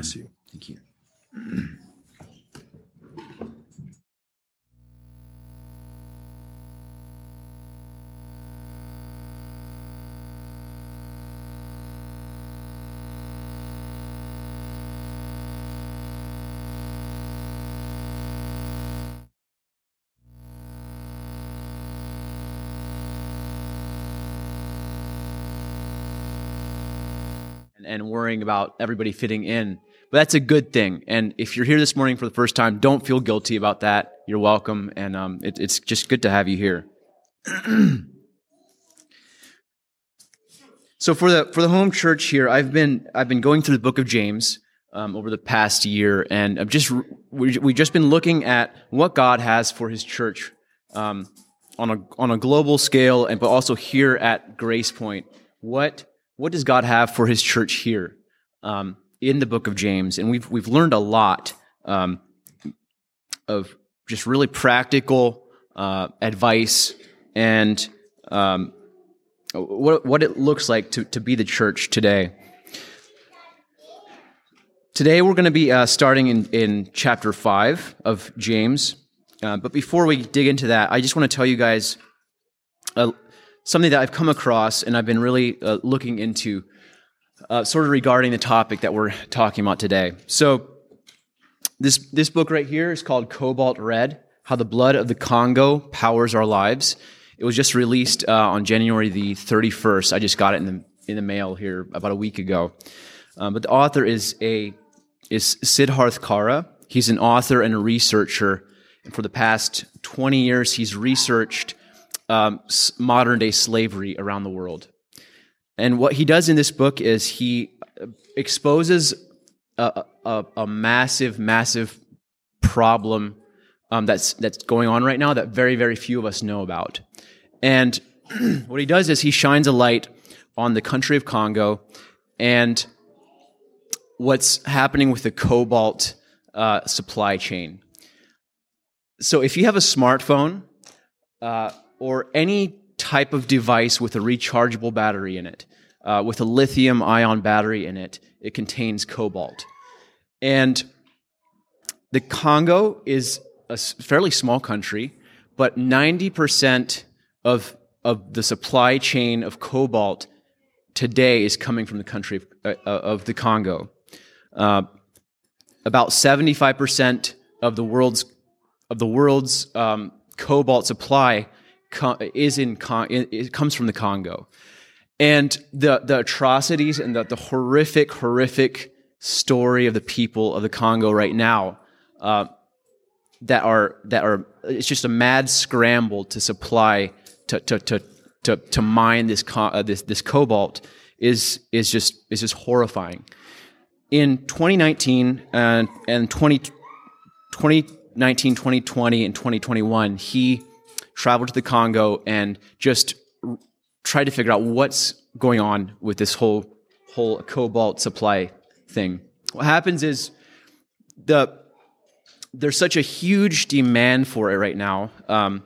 bless you. Thank you. and worrying about everybody fitting in. But that's a good thing. And if you're here this morning for the first time, don't feel guilty about that. You're welcome, and um, it, it's just good to have you here. so for the for the home church here, I've been I've been going through the book of James um, over the past year, and I've just we we just been looking at what God has for His church um, on a on a global scale, and but also here at Grace Point. What what does God have for His church here um, in the book of James? And we've we've learned a lot um, of just really practical uh, advice and um, what what it looks like to to be the church today. Today we're going to be uh, starting in in chapter five of James. Uh, but before we dig into that, I just want to tell you guys a, something that I've come across and I've been really uh, looking into, uh, sort of regarding the topic that we're talking about today. So, this this book right here is called Cobalt Red: How the Blood of the Congo Powers Our Lives. It was just released uh, on January the 31st. I just got it in the in the mail here about a week ago. Um, but the author is a is Siddharth Kara. He's an author and a researcher. And for the past 20 years, he's researched um, modern day slavery around the world. And what he does in this book is he exposes a, a, a massive, massive problem um, that's that's going on right now that very, very few of us know about. And what he does is he shines a light on the country of Congo and what's happening with the cobalt uh, supply chain. So if you have a smartphone, uh, or any type of device with a rechargeable battery in it, uh, with a lithium ion battery in it, it contains cobalt. And the Congo is a fairly small country, but 90% of, of the supply chain of cobalt today is coming from the country of, uh, of the Congo. Uh, about 75% of the world's of the world's um, cobalt supply is in it comes from the Congo, and the the atrocities and the, the horrific horrific story of the people of the Congo right now uh, that are that are it's just a mad scramble to supply to to to to, to mine this uh, this this cobalt is is just is just horrifying. In 2019 and and 20, 2019, 2020, and 2021, he traveled to the Congo and just tried to figure out what's going on with this whole whole cobalt supply thing. What happens is the there's such a huge demand for it right now, um,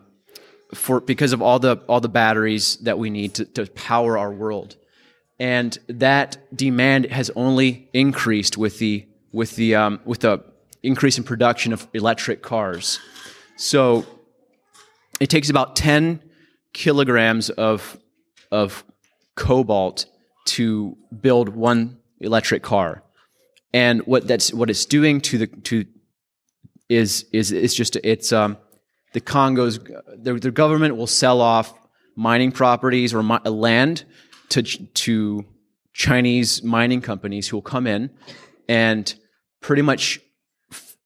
for because of all the all the batteries that we need to, to power our world, and that demand has only increased with the with the um, with the increase in production of electric cars. So it takes about 10 kilograms of, of cobalt to build one electric car. And what that's what it's doing to the to is is it's just it's um the Congo's their, their government will sell off mining properties or mi- land to to Chinese mining companies who will come in and pretty much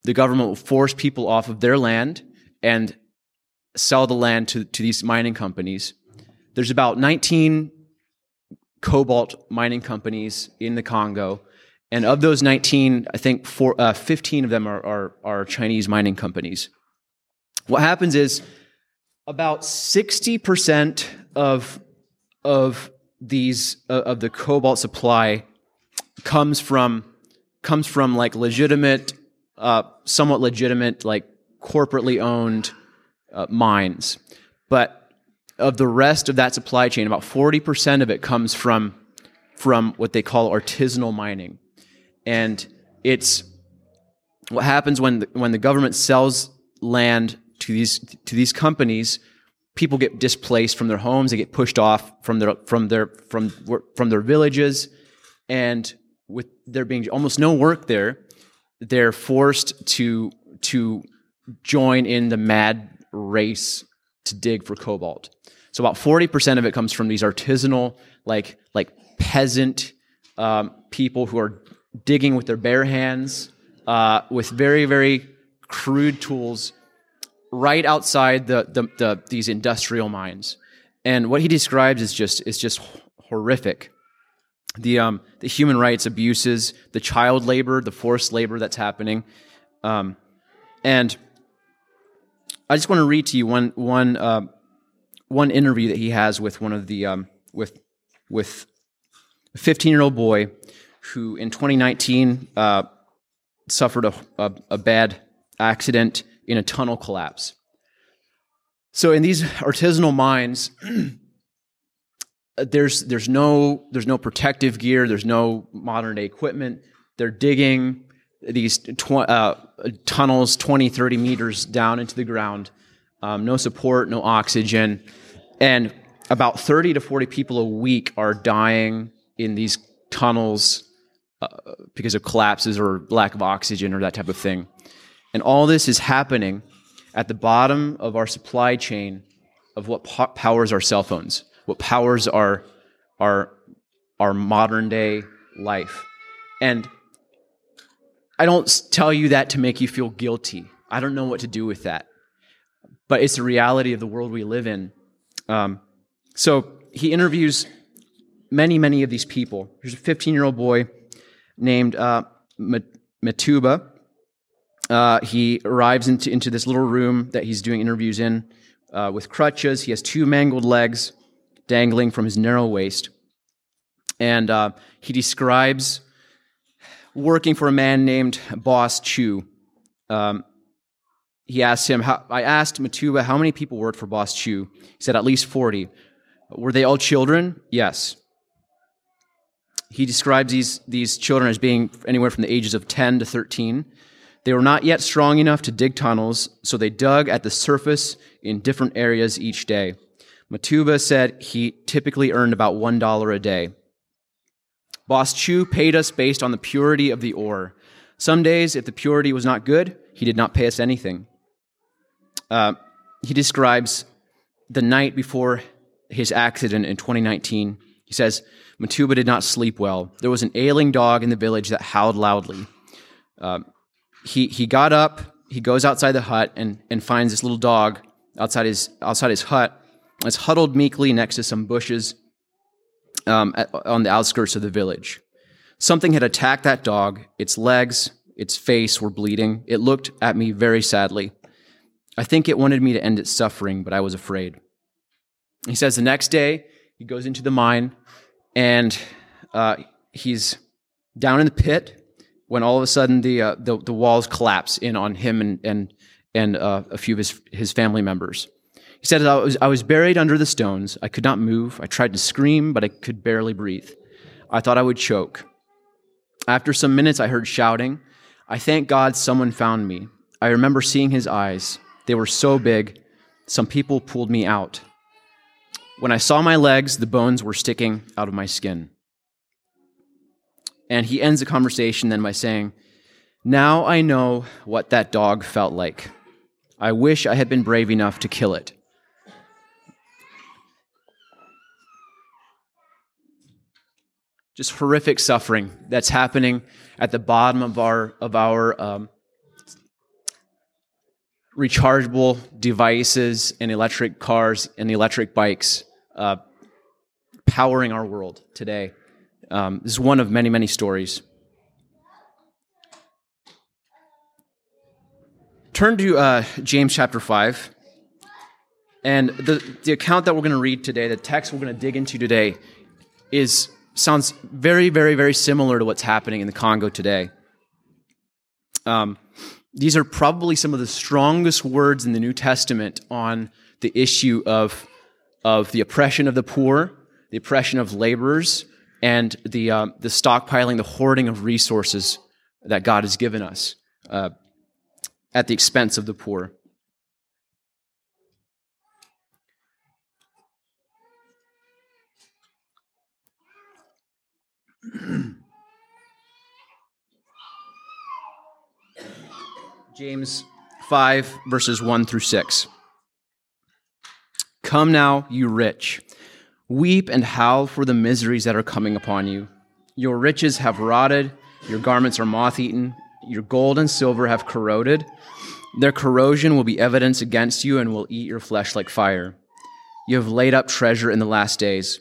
the government will force people off of their land and sell the land to, to these mining companies. There's about 19 cobalt mining companies in the Congo. And of those 19, I think four, uh, 15 of them are, are, are Chinese mining companies. What happens is about 60% of, of these, uh, of the cobalt supply comes from, comes from like legitimate, uh, somewhat legitimate, like corporately owned uh, mines. But of the rest of that supply chain, about 40% of it comes from, from what they call artisanal mining. And it's what happens when the, when the government sells land to these to these companies. People get displaced from their homes. They get pushed off from their from their from from their villages, and with there being almost no work there, they're forced to to join in the mad race to dig for cobalt. So about 40% of it comes from these artisanal, like, like peasant um, people who are digging with their bare hands, uh, with very, very crude tools right outside the, the, the, these industrial mines. And what he describes is just, is just horrific. The, um, the human rights abuses, the child labor, the forced labor that's happening. Um, and I just want to read to you one, one uh, one interview that he has with one of the um, with with a 15 year old boy who in 2019 uh, suffered a, a, a bad accident in a tunnel collapse. So in these artisanal mines, there's there's no there's no protective gear. There's no modern day equipment. They're digging these tw- uh, tunnels 20, 30 meters down into the ground um, no support, no oxygen. And about 30 to 40 people a week are dying in these tunnels uh, because of collapses or lack of oxygen or that type of thing. And all this is happening at the bottom of our supply chain of what po- powers our cell phones, what powers our, our, our modern day life. And I don't tell you that to make you feel guilty. I don't know what to do with that but it's the reality of the world we live in. Um, so he interviews many, many of these people. There's a 15 year old boy named uh, Matuba. Uh, he arrives into, into this little room that he's doing interviews in uh, with crutches. He has two mangled legs dangling from his narrow waist. And uh, he describes working for a man named Boss Chu. Um, he asked him, I asked Matuba how many people worked for Boss Chu. He said, at least 40. Were they all children? Yes. He describes these, these children as being anywhere from the ages of 10 to 13. They were not yet strong enough to dig tunnels, so they dug at the surface in different areas each day. Matuba said he typically earned about $1 a day. Boss Chu paid us based on the purity of the ore. Some days, if the purity was not good, he did not pay us anything. Uh, he describes the night before his accident in 2019. He says, Matuba did not sleep well. There was an ailing dog in the village that howled loudly. Uh, he, he got up, he goes outside the hut and, and finds this little dog outside his, outside his hut. It's huddled meekly next to some bushes um, at, on the outskirts of the village. Something had attacked that dog. Its legs, its face were bleeding. It looked at me very sadly. I think it wanted me to end its suffering, but I was afraid. He says the next day, he goes into the mine and uh, he's down in the pit when all of a sudden the, uh, the, the, walls collapse in on him and, and, and uh, a few of his, his family members. He said, I was, I was buried under the stones. I could not move. I tried to scream, but I could barely breathe. I thought I would choke. After some minutes, I heard shouting. I thank God someone found me. I remember seeing his eyes. They were so big, some people pulled me out. When I saw my legs, the bones were sticking out of my skin. And he ends the conversation then by saying, Now I know what that dog felt like. I wish I had been brave enough to kill it. Just horrific suffering that's happening at the bottom of our, of our um, rechargeable devices and electric cars and electric bikes uh, powering our world today. Um, this is one of many, many stories. Turn to uh, James chapter 5. And the, the account that we're going to read today, the text we're going to dig into today, is sounds very, very, very similar to what's happening in the Congo today. Um, these are probably some of the strongest words in the New Testament on the issue of, of the oppression of the poor, the oppression of laborers, and the, uh, the stockpiling, the hoarding of resources that God has given us uh, at the expense of the poor. James 5, verses 1 through 6. Come now, you rich, weep and howl for the miseries that are coming upon you. Your riches have rotted, your garments are moth eaten, your gold and silver have corroded. Their corrosion will be evidence against you and will eat your flesh like fire. You have laid up treasure in the last days.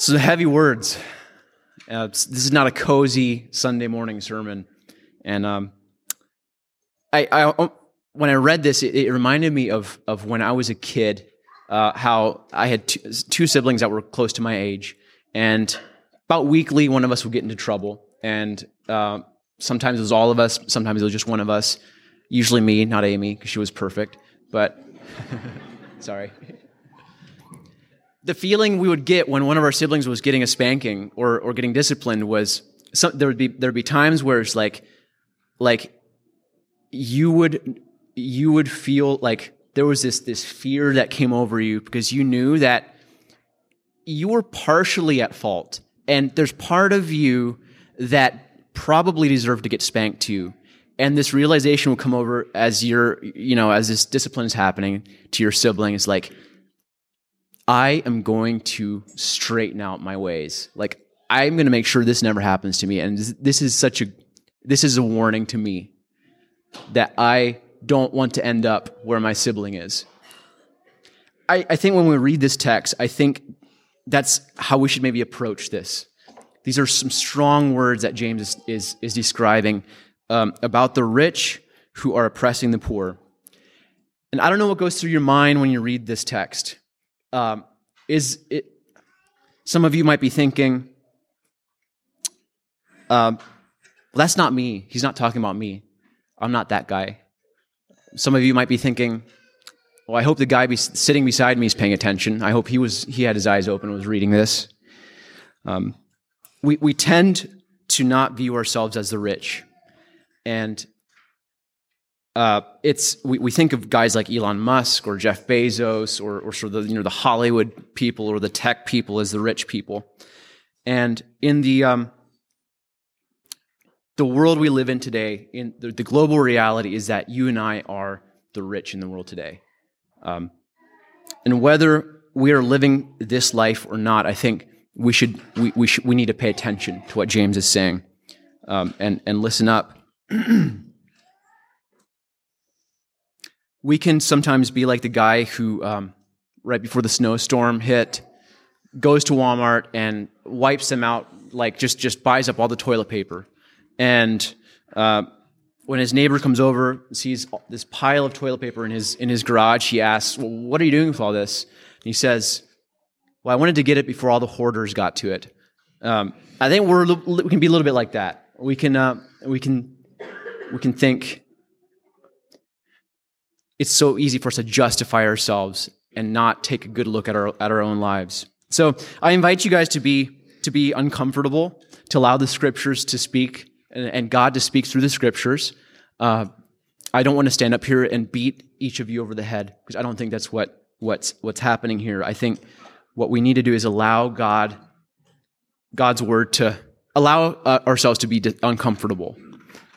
So, the heavy words. Uh, this is not a cozy Sunday morning sermon. And um, I, I, um, when I read this, it, it, reminded me of, of when I was a kid, uh, how I had two, two, siblings that were close to my age. And about weekly, one of us would get into trouble. And uh, sometimes it was all of us, sometimes it was just one of us. Usually me, not Amy, because she was perfect. But, sorry. The feeling we would get when one of our siblings was getting a spanking or, or getting disciplined was some, there would be there would be times where it's like like you would you would feel like there was this this fear that came over you because you knew that you were partially at fault and there's part of you that probably deserved to get spanked too. And this realization will come over as you're you know as this discipline is happening to your sibling it's like i am going to straighten out my ways like i'm going to make sure this never happens to me and this is such a this is a warning to me that I don't want to end up where my sibling is. I, I think when we read this text, I think that's how we should maybe approach this. These are some strong words that James is, is, is describing um, about the rich who are oppressing the poor. And I don't know what goes through your mind when you read this text. Um, is it, some of you might be thinking, uh, well, that's not me. He's not talking about me. I'm not that guy. Some of you might be thinking, well, I hope the guy be sitting beside me is paying attention. I hope he was he had his eyes open and was reading this. Um, we we tend to not view ourselves as the rich, and uh, it's we, we think of guys like Elon Musk or Jeff Bezos or or sort of the, you know the Hollywood people or the tech people as the rich people, and in the um, the world we live in today, in the, the, global reality, is that you and I are the rich in the world today. Um, and whether we are living this life or not, I think we should we, we should we need to pay attention to what James is saying um, and and listen up. we can sometimes be like the guy who, um, right before the snowstorm hit, goes to Walmart and wipes them out, like just just buys up all the toilet paper and uh, when his neighbor comes over, sees this pile of toilet paper in his in his garage, he asks, "Well, what are you doing with all this?" And he says, "Well, I wanted to get it before all the hoarders got to it." Um, I think we're we can be a little bit like that. We can uh, we can we can think it's so easy for us to justify ourselves and not take a good look at our at our own lives. So I invite you guys to be to be uncomfortable, to allow the scriptures to speak and, and God to speak through the scriptures. Uh, I don't want to stand up here and beat each of you over the head because I don't think that's what, what's, what's happening here. I think what we need to do is allow God, God's word to allow uh, ourselves to be uncomfortable.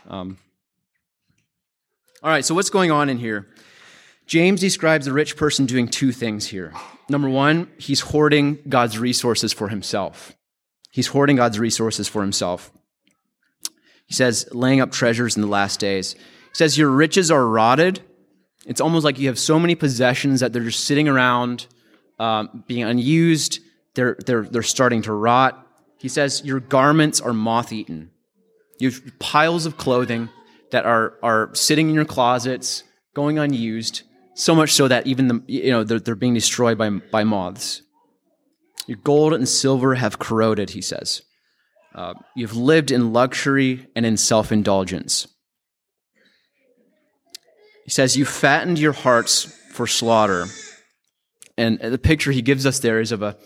Um, all right, so what's going on in here? James describes the rich person doing two things here. Number one, he's hoarding God's resources for himself. He's hoarding God's resources for himself. He says, laying up treasures in the last days. He says, Your riches are rotted. It's almost like you have so many possessions that they're just sitting around, um, being unused. They're, they're, they're starting to rot. He says, Your garments are moth eaten. You have piles of clothing. that are, are sitting in your closets, going unused, so much so that even the, you know, they're, they're being destroyed by, by moths. Your gold and silver have corroded, he says. Uh, you've lived in luxury and in self indulgence. He says, You fattened your hearts for slaughter. And the picture he gives us there is of a,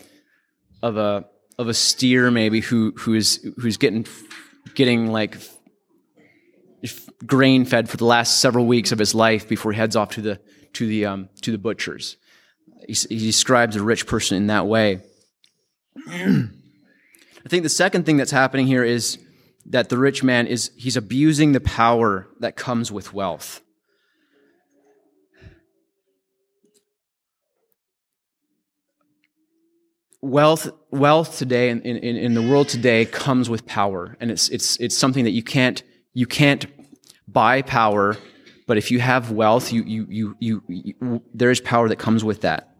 of a, of a steer maybe who, who is, who's getting, getting like grain fed for the last several weeks of his life before he heads off to the, to the, um, to the butchers. He, he describes a rich person in that way. I think the second thing that's happening here is that the rich man is he's abusing the power that comes with wealth. Wealth, wealth today in, in, in the world today comes with power, and it's it's it's something that you can't you can't buy power, but if you have wealth, you you you, you, you there is power that comes with that.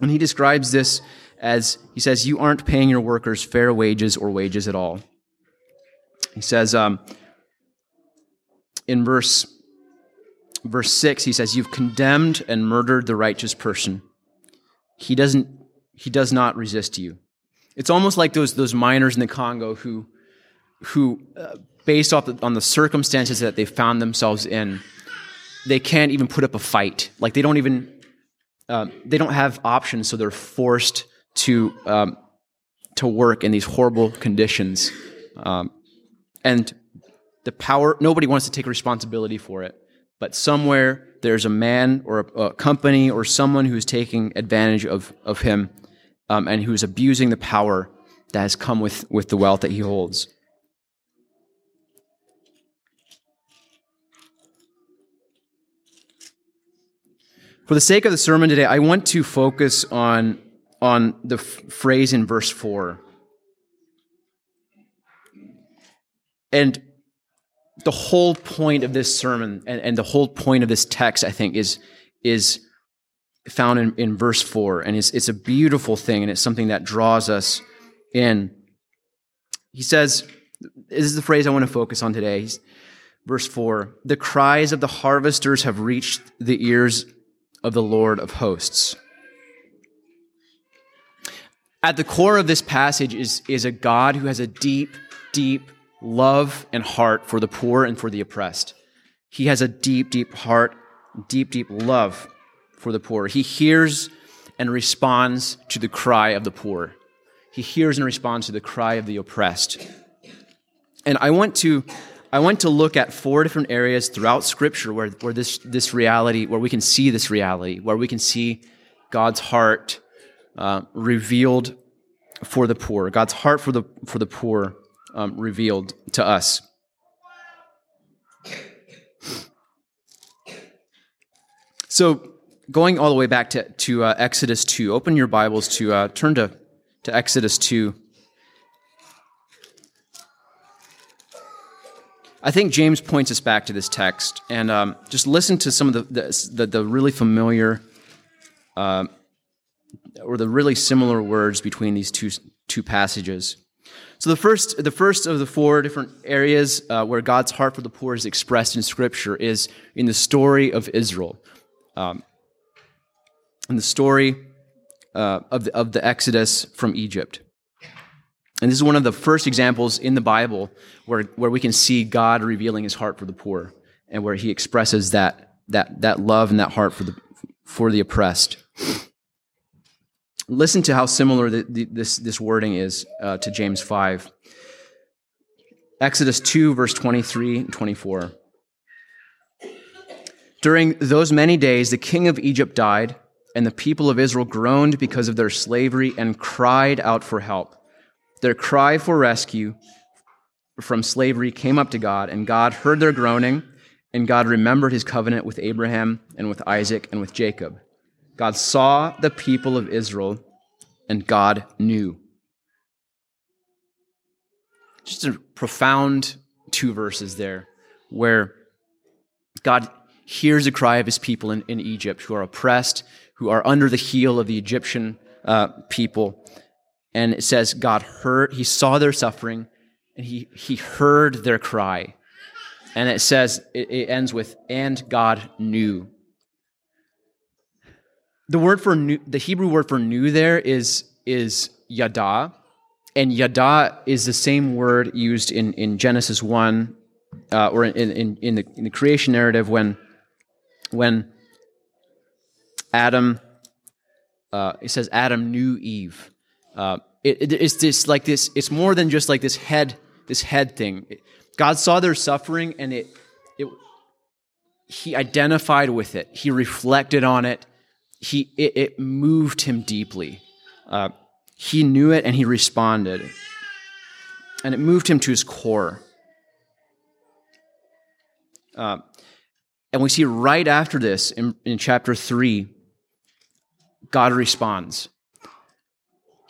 And he describes this as he says, You aren't paying your workers fair wages or wages at all. He says um, in verse, verse 6, he says, You've condemned and murdered the righteous person. He, doesn't, he does not resist you. It's almost like those, those miners in the Congo who, who uh, based off the, on the circumstances that they found themselves in, they can't even put up a fight. Like they don't even, uh, they don't have options, so they're forced to um, to work in these horrible conditions, um, and the power. Nobody wants to take responsibility for it, but somewhere there's a man or a, a company or someone who's taking advantage of of him, um, and who's abusing the power that has come with with the wealth that he holds. For the sake of the sermon today, I want to focus on on the f- phrase in verse 4. And the whole point of this sermon and, and the whole point of this text, I think, is, is found in, in verse 4. And it's, it's a beautiful thing, and it's something that draws us in. He says, This is the phrase I want to focus on today. He's, verse 4 The cries of the harvesters have reached the ears of the Lord of hosts. At the core of this passage is, is a God who has a deep, deep love and heart for the poor and for the oppressed. He has a deep, deep heart, deep, deep love for the poor. He hears and responds to the cry of the poor. He hears and responds to the cry of the oppressed. And I want to, I want to look at four different areas throughout Scripture where, where this, this reality, where we can see this reality, where we can see God's heart uh, revealed for the poor, God's heart for the, for the poor um, revealed to us. So, going all the way back to, to uh, Exodus 2, open your Bibles to uh, turn to, to Exodus 2. I think James points us back to this text, and um, just listen to some of the, the, the, really familiar uh, or the really similar words between these two, two passages. So the first, the first of the four different areas uh, where God's heart for the poor is expressed in Scripture is in the story of Israel, um, in the story uh, of, the, of the Exodus from Egypt. And this is one of the first examples in the Bible where, where we can see God revealing his heart for the poor and where he expresses that, that, that love and that heart for the, for the oppressed. Listen to how similar the, the, this, this wording is uh, to James 5. Exodus 2, verse 23 and 24. During those many days, the king of Egypt died, and the people of Israel groaned because of their slavery and cried out for help. Their cry for rescue from slavery came up to God, and God heard their groaning, and God remembered his covenant with Abraham and with Isaac and with Jacob. God saw the people of Israel, and God knew. Just a profound two verses there where God hears the cry of his people in, in Egypt who are oppressed, who are under the heel of the Egyptian uh, people. And it says God heard, he saw their suffering, and he, he heard their cry. and it says, it, it ends with, and God knew. The word for new, the Hebrew word for knew there is, is yada, and yada is the same word used in, in Genesis 1 uh, or in, in, in, the, in the creation narrative when, when Adam, uh, it says Adam knew Eve. Uh, it, it, it's this like this. It's more than just like this head, this head thing. God saw their suffering, and it, it, he identified with it. He reflected on it. He, it, it moved him deeply. Uh, he knew it, and he responded, and it moved him to his core. Uh, and we see right after this in, in chapter 3, God responds.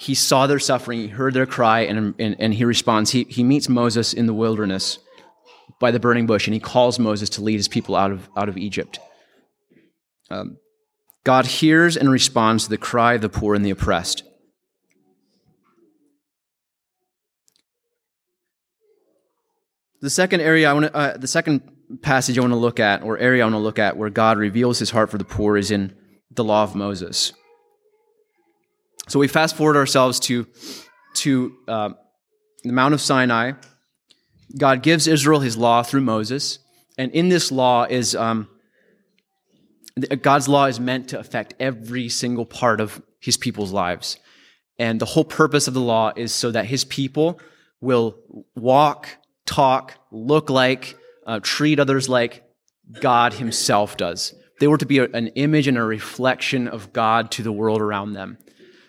He saw their suffering, he heard their cry, and, and, and he responds. He, he meets Moses in the wilderness by the burning bush, and he calls Moses to lead his people out of, out of Egypt. Um, God hears and responds to the cry of the poor and the oppressed. The second area I want to, uh, the second passage I want to look at, or area I want to look at, where God reveals His heart for the poor, is in the Law of Moses. So we fast forward ourselves to to uh, the Mount of Sinai. God gives Israel His law through Moses, and in this law is um, God's law is meant to affect every single part of His people's lives, and the whole purpose of the law is so that His people will walk talk, look like, uh, treat others like God Himself does. They were to be an image and a reflection of God to the world around them.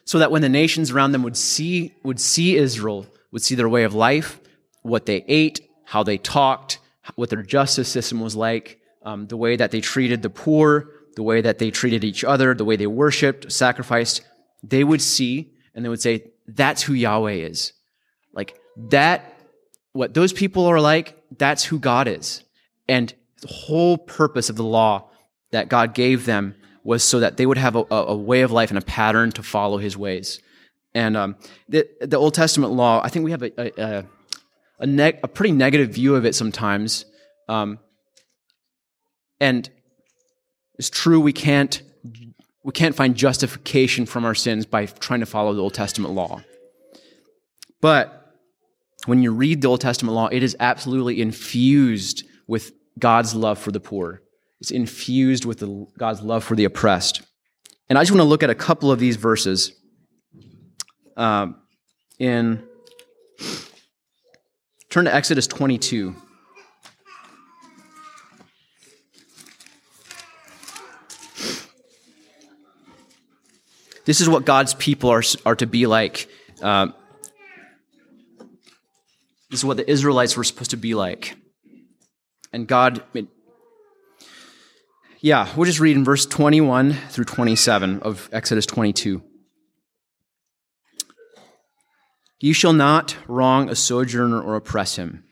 So that when the nations around them would see, would see Israel, would see their way of life, what they ate, how they talked, what their justice system was like, um, the way that they treated the poor, the way that they treated each other, the way they worshiped, sacrificed, they would see and they would say, that's who Yahweh is. Like that what those people are like, that's who God is. And the whole purpose of the law that God gave them was so that they would have a, a way of life and a pattern to follow his ways. And um, the, the Old Testament law, I think we have a, a, a, a pretty negative view of it sometimes. Um, and it's true we can't we can't find justification from our sins by trying to follow the Old Testament law. But when you read the Old Testament law, it is absolutely infused with God's love for the poor. It's infused with the, God's love for the oppressed. And I just want to look at a couple of these verses um, in turn to Exodus 22. This is what God's people are, are to be like. Uh, this is what the Israelites were supposed to be like. And God, yeah, we'll just read in verse 21 through 27 of Exodus 22. You shall not wrong a sojourner or oppress him.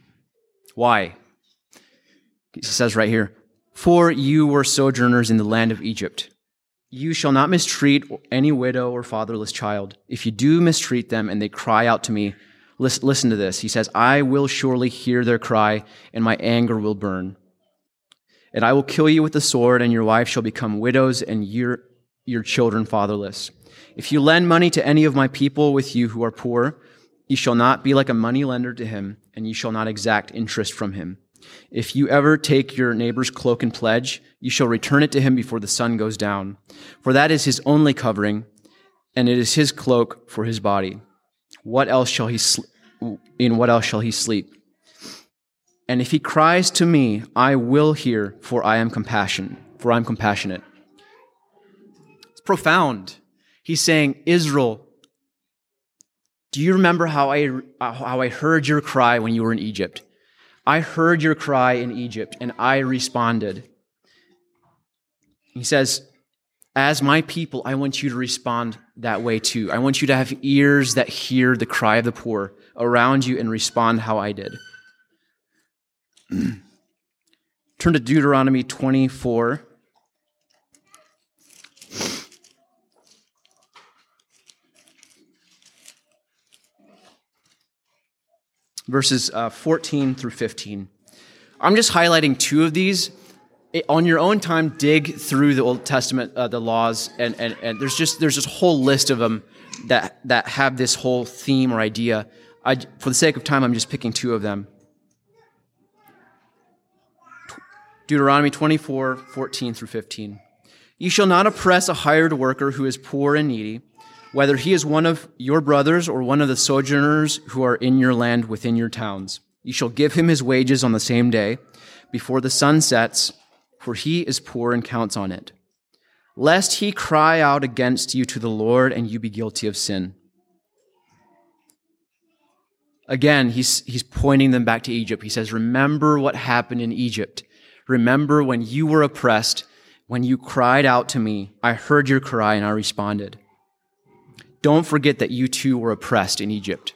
Why? He says right here, For you were sojourners in the land of Egypt. You shall not mistreat any widow or fatherless child. If you do mistreat them and they cry out to me, Listen, listen to this. He says, I will surely hear their cry, and my anger will burn. And I will kill you with the sword, and your wife shall become widows, and your, your children fatherless. If you lend money to any of my people with you who are poor, you shall not be like a money lender to him, and you shall not exact interest from him. If you ever take your neighbor's cloak and pledge, you shall return it to him before the sun goes down. For that is his only covering, and it is his cloak for his body. What else shall he sl- in what else shall he sleep? And if he cries to me, I will hear, for I am compassion, for I am compassionate. It's profound. He's saying, Israel, do you remember how I, how I heard your cry when you were in Egypt? I heard your cry in Egypt, and I responded. He says, as my people, I want you to respond that way too. I want you to have ears that hear the cry of the poor around you and respond how I did. Turn to Deuteronomy 24. Verses uh, 14 through 15. I'm just highlighting two of these. It, on your own time, dig through the Old Testament, uh, the laws, and, and, and there's just there's this whole list of them that that have this whole theme or idea. I, for the sake of time, I'm just picking two of them. Deuteronomy 24, 14 through 15. You shall not oppress a hired worker who is poor and needy, whether he is one of your brothers or one of the sojourners who are in your land within your towns. You shall give him his wages on the same day, before the sun sets, for he is poor and counts on it. Lest he cry out against you to the Lord and you be guilty of sin. Again, he's, he's pointing them back to Egypt. He says, Remember what happened in Egypt. Remember when you were oppressed, when you cried out to me. I heard your cry and I responded. Don't forget that you too were oppressed in Egypt.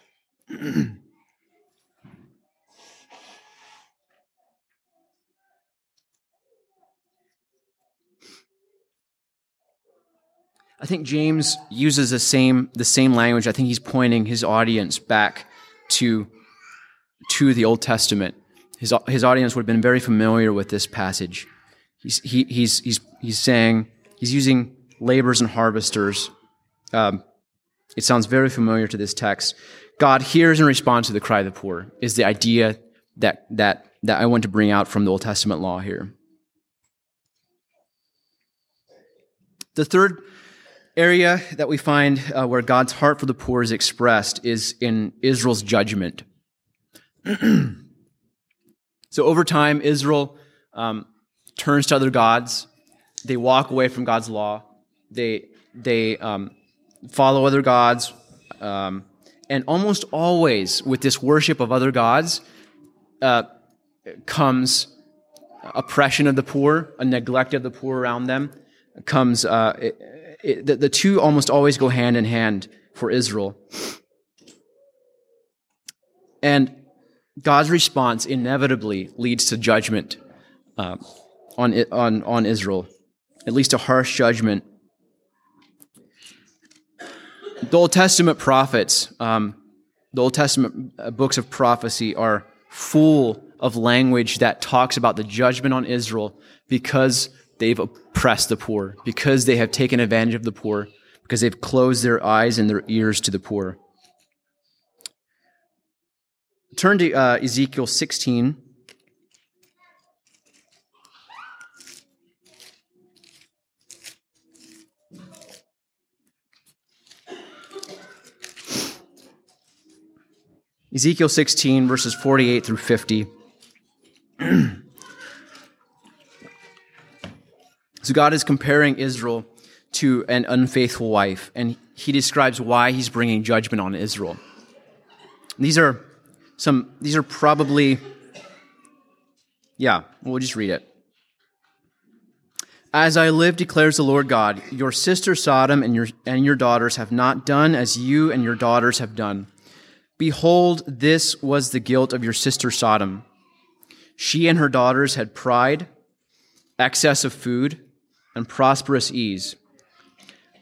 I think James uses the same the same language. I think he's pointing his audience back to to the Old Testament. His his audience would have been very familiar with this passage. He's he, he's he's he's saying he's using laborers and harvesters. Um, it sounds very familiar to this text. God hears and responds to the cry of the poor. Is the idea that that that I want to bring out from the Old Testament law here. The third area that we find uh, where God's heart for the poor is expressed is in Israel's judgment. so over time, Israel um, turns to other gods. They walk away from God's law. They they um, follow other gods, um, and almost always with this worship of other gods uh, comes oppression of the poor, a neglect of the poor around them. Comes uh, it, the, the two almost always go hand in hand for Israel. And God's response inevitably leads to judgment uh, on, on, on Israel, at least a harsh judgment. The Old Testament prophets, um, the Old Testament uh, books of prophecy are full of language that talks about the judgment on Israel because they've oppressed the poor, because they have taken advantage of the poor, because they've closed their eyes and their ears to the poor. Turn to uh, Ezekiel 16. Ezekiel 16, verses 48 through 50. So God is comparing Israel to an unfaithful wife, and he describes why he's bringing judgment on Israel. These are some, these are probably, yeah, we'll just read it. As I live, declares the Lord God, your sister Sodom and your, and your daughters have not done as you and your daughters have done. Behold, this was the guilt of your sister Sodom. She and her daughters had pride, excess of food, and prosperous ease.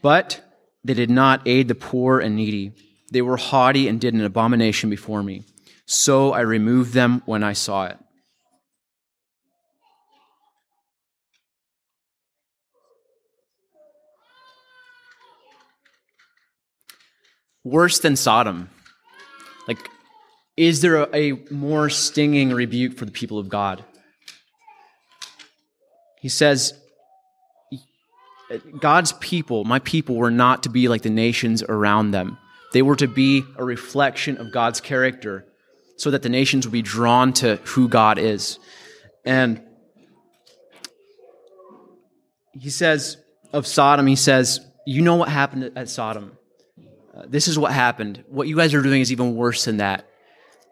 But they did not aid the poor and needy. They were haughty and did an abomination before me. So I removed them when I saw it. Worse than Sodom. Like, is there a, a more stinging rebuke for the people of God? He says, God's people, my people, were not to be like the nations around them. They were to be a reflection of God's character so that the nations would be drawn to who God is. And he says of Sodom, he says, You know what happened at Sodom. Uh, this is what happened. What you guys are doing is even worse than that.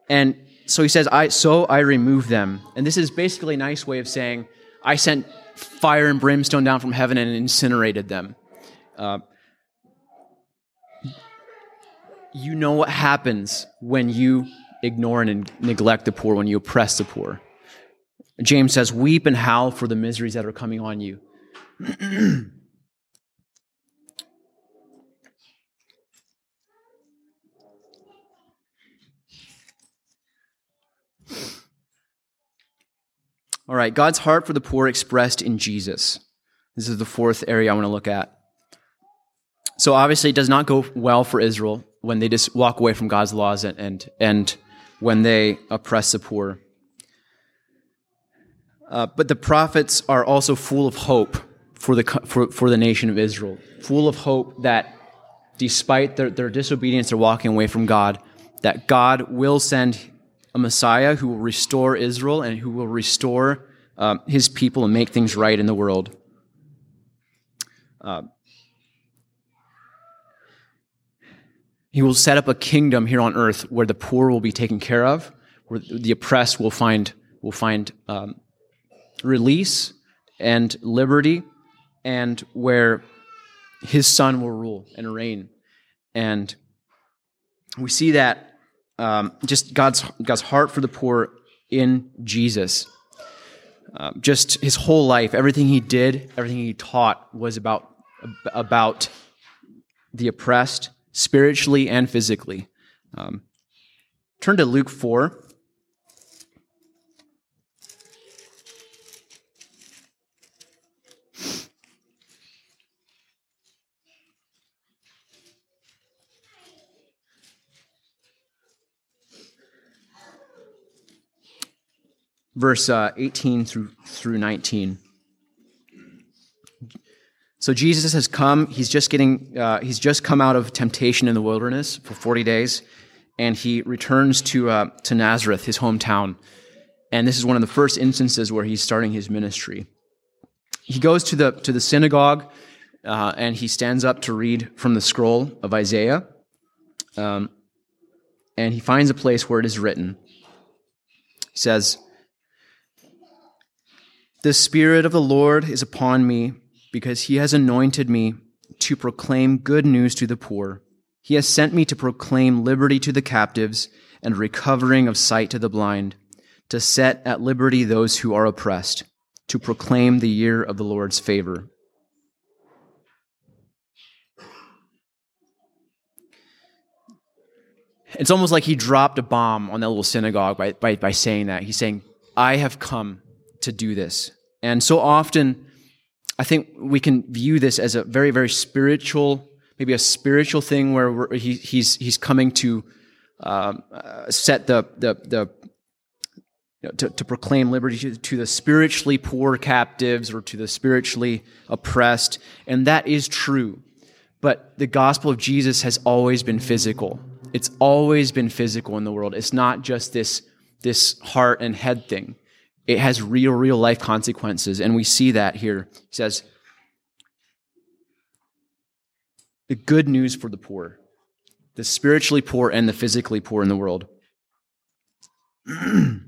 And so he says, I, So I removed them. And this is basically a nice way of saying, I sent fire and brimstone down from heaven and incinerated them. Uh, you know what happens when you ignore and neglect the poor, when you oppress the poor. James says, Weep and howl for the miseries that are coming on you. All right, God's heart for the poor expressed in Jesus. This is the fourth area I want to look at. So obviously, it does not go well for Israel when they just walk away from God's laws and and, and when they oppress the poor. Uh, but the prophets are also full of hope for the for, for the nation of Israel, full of hope that despite their, their disobedience, they're walking away from God, that God will send a Messiah who will restore Israel and who will restore um, his people and make things right in the world. Uh, he will set up a kingdom here on earth where the poor will be taken care of, where the oppressed will find will find um, release and liberty, and where his son will rule and reign. And we see that um, just God's, God's heart for the poor in Jesus. Uh, just his whole life, everything he did, everything he taught was about, about the oppressed, spiritually and physically. Um, turn to Luke 4. verse uh, 18 through, through 19. So Jesus has come. He's just getting. Uh, he's just come out of temptation in the wilderness for forty days, and he returns to uh, to Nazareth, his hometown. And this is one of the first instances where he's starting his ministry. He goes to the to the synagogue, uh, and he stands up to read from the scroll of Isaiah. Um, and he finds a place where it is written. He says, the Spirit of the Lord is upon me because he has anointed me to proclaim good news to the poor. He has sent me to proclaim liberty to the captives and recovering of sight to the blind, to set at liberty those who are oppressed, to proclaim the year of the Lord's favor. It's almost like he dropped a bomb on that little synagogue by, by, by saying that. He's saying, I have come to do this. And so often, I think we can view this as a very, very spiritual, maybe a spiritual thing where he, he's, he's coming to um, uh, set the, the, the you know, to, to, proclaim liberty to, to, the spiritually poor captives or to the spiritually oppressed. And that is true. But the gospel of Jesus has always been physical. It's always been physical in the world. It's not just this, this heart and head thing it has real, real life consequences. And we see that here. He says, the good news for the poor, the spiritually poor and the physically poor in the world.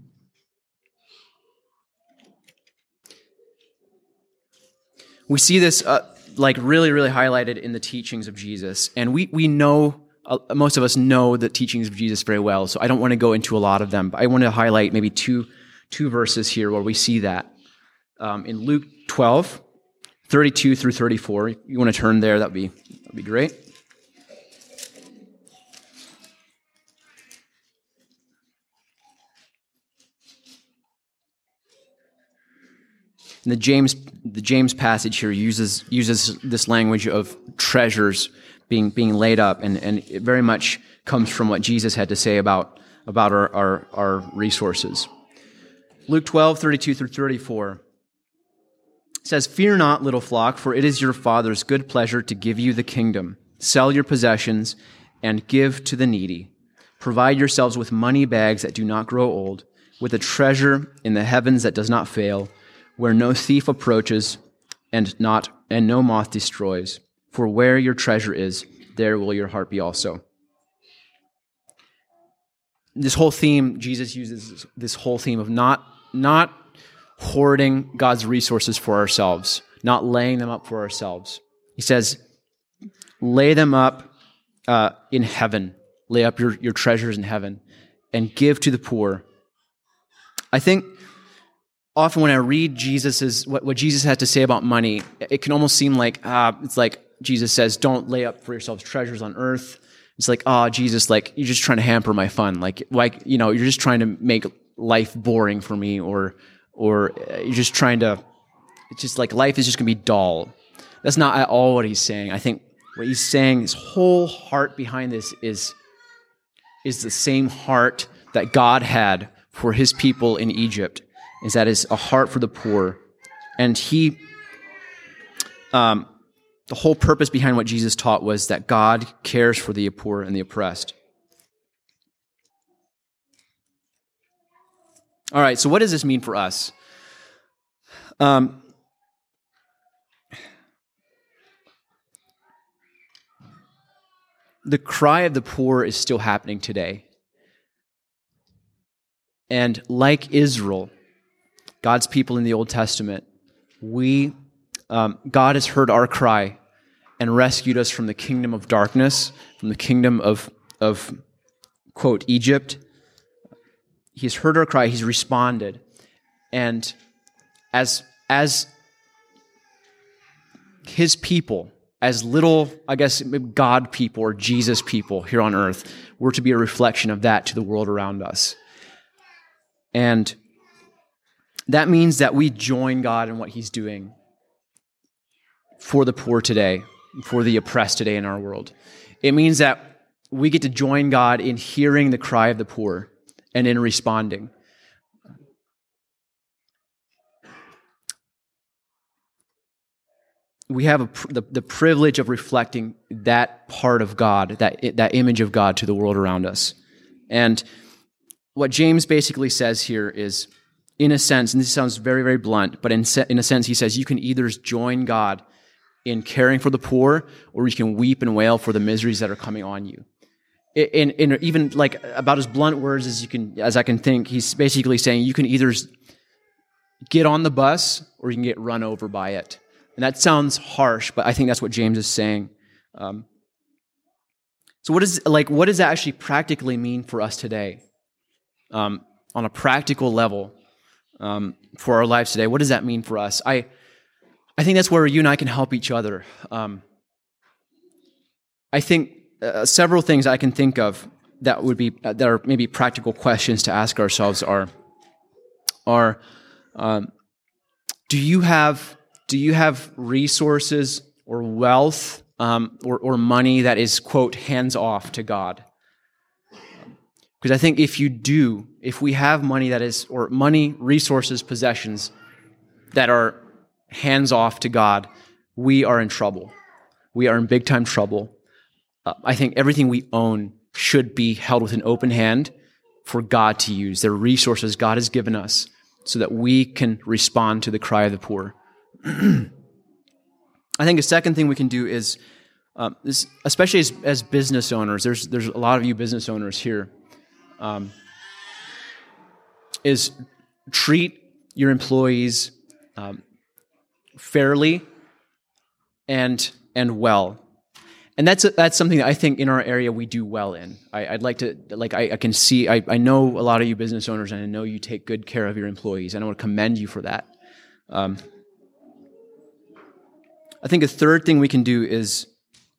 we see this uh, like really, really highlighted in the teachings of Jesus. And we, we know, uh, most of us know the teachings of Jesus very well. So I don't want to go into a lot of them, but I want to highlight maybe two two verses here where we see that. Um, in Luke 12, 32 through 34. You want to turn there, that'd be, that'd be great. And the James, the James passage here uses, uses this language of treasures being, being laid up, and, and it very much comes from what Jesus had to say about, about our, our, our resources. Luke 12, 32 through 34 says, Fear not, little flock, for it is your Father's good pleasure to give you the kingdom. Sell your possessions and give to the needy. Provide yourselves with money bags that do not grow old, with a treasure in the heavens that does not fail, where no thief approaches and not and no moth destroys. For where your treasure is, there will your heart be also this whole theme, Jesus uses this whole theme of not not hoarding God's resources for ourselves, not laying them up for ourselves. He says, lay them up uh, in heaven, lay up your, your treasures in heaven, and give to the poor. I think often when I read Jesus's what, what Jesus has to say about money, it can almost seem like uh, it's like Jesus says, "Don't lay up for yourselves treasures on earth." It's like, oh, Jesus, like you're just trying to hamper my fun, like like you know, you're just trying to make life boring for me or or uh, you're just trying to, it's just like life is just going to be dull. That's not at all what he's saying. I think what he's saying, his whole heart behind this is, is the same heart that God had for his people in Egypt, is that is a heart for the poor. And he, um, the whole purpose behind what Jesus taught was that God cares for the poor and the oppressed. All right, so what does this mean for us? Um, the cry of the poor is still happening today. And like Israel, God's people in the Old Testament, we, um, God has heard our cry and rescued us from the kingdom of darkness, from the kingdom of, of quote, Egypt. He's heard our cry, he's responded. And as, as his people, as little, I guess, God people or Jesus people here on earth, we're to be a reflection of that to the world around us. And that means that we join God in what He's doing for the poor today, for the oppressed today in our world. It means that we get to join God in hearing the cry of the poor and in responding. we have a, the, the privilege of reflecting that part of God, that, that image of God to the world around us. And what James basically says here is, in a sense, and this sounds very, very blunt, but in, se- in a sense, he says you can either join God in caring for the poor, or you can weep and wail for the miseries that are coming on you. In, in even like about as blunt words as you can, as I can think, he's basically saying you can either get on the bus or you can get run over by it. And that sounds harsh, but I think that's what James is saying. Um, so, what is like? What does that actually practically mean for us today, um, on a practical level, um, for our lives today? What does that mean for us? I, I think that's where you and I can help each other. Um, I think uh, several things I can think of that would be uh, that are maybe practical questions to ask ourselves are, are, um, do you have do you have resources or wealth um, or, or money that is, quote, hands off to God? Because I think if you do, if we have money that is, or money, resources, possessions that are hands off to God, we are in trouble. We are in big time trouble. Uh, I think everything we own should be held with an open hand for God to use. They're resources God has given us so that we can respond to the cry of the poor. I think a second thing we can do is, um, this, especially as, as, business owners, there's, there's a lot of you business owners here, um, is treat your employees um, fairly and, and well. And that's, that's something that I think in our area we do well in. I, would like to, like, I, I can see, I, I know a lot of you business owners and I know you take good care of your employees, and I want to commend you for that. Um, I think a third thing we can do is,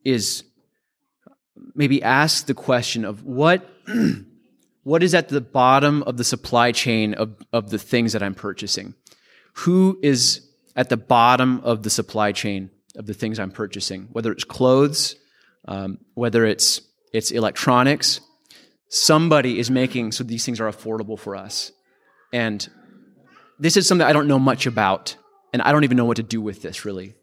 is maybe ask the question of what, what is at the bottom of the supply chain of, of the things that I'm purchasing? Who is at the bottom of the supply chain of the things I'm purchasing? Whether it's clothes, um, whether it's, it's electronics, somebody is making so these things are affordable for us. And this is something I don't know much about, and I don't even know what to do with this really.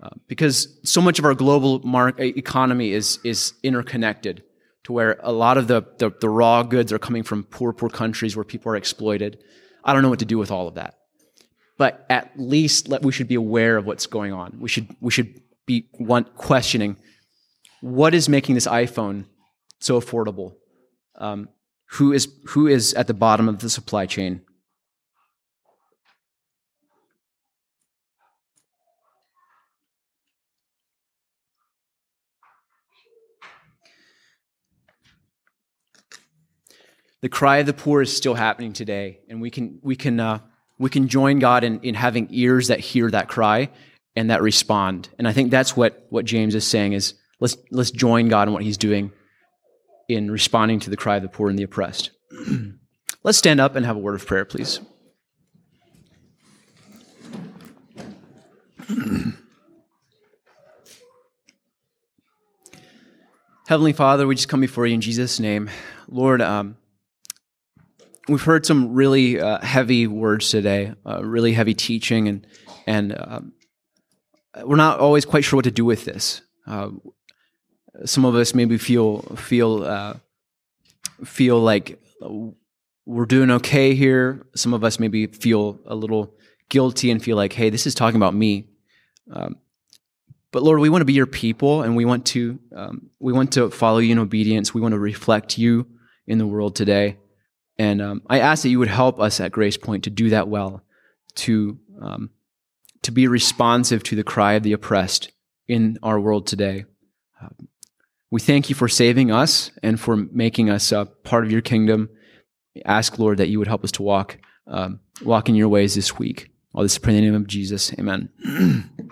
Uh, because so much of our global economy is, is interconnected to where a lot of the, the, the, raw goods are coming from poor, poor countries where people are exploited. I don't know what to do with all of that. But at least let, we should be aware of what's going on. We should, we should be one, questioning what is making this iPhone so affordable? Um, who, is, who is at the bottom of the supply chain? the cry of the poor is still happening today, and we can we can uh, we can join God in, in having ears that hear that cry and that respond. And I think that's what what James is saying is let's let's join God in what He's doing in responding to the cry of the poor and the oppressed. let's stand up and have a word of prayer, please. Heavenly Father, we just come before you in Jesus' name. Lord, um, we've heard some really uh, heavy words today, uh, really heavy teaching, and and um, we're not always quite sure what to do with this. Uh, some of us maybe feel feel uh, feel like we're doing okay here. Some of us maybe feel a little guilty and feel like, hey, this is talking about me. Um, but Lord, we want to be your people, and we want to um, we want to follow you in obedience. We want to reflect you in the world today. And um, I ask that you would help us at Grace Point to do that well, to um, to be responsive to the cry of the oppressed in our world today. Um, we thank you for saving us and for making us a part of your kingdom. We ask, Lord, that you would help us to walk um, walk in your ways this week. All this in the name of Jesus. Amen.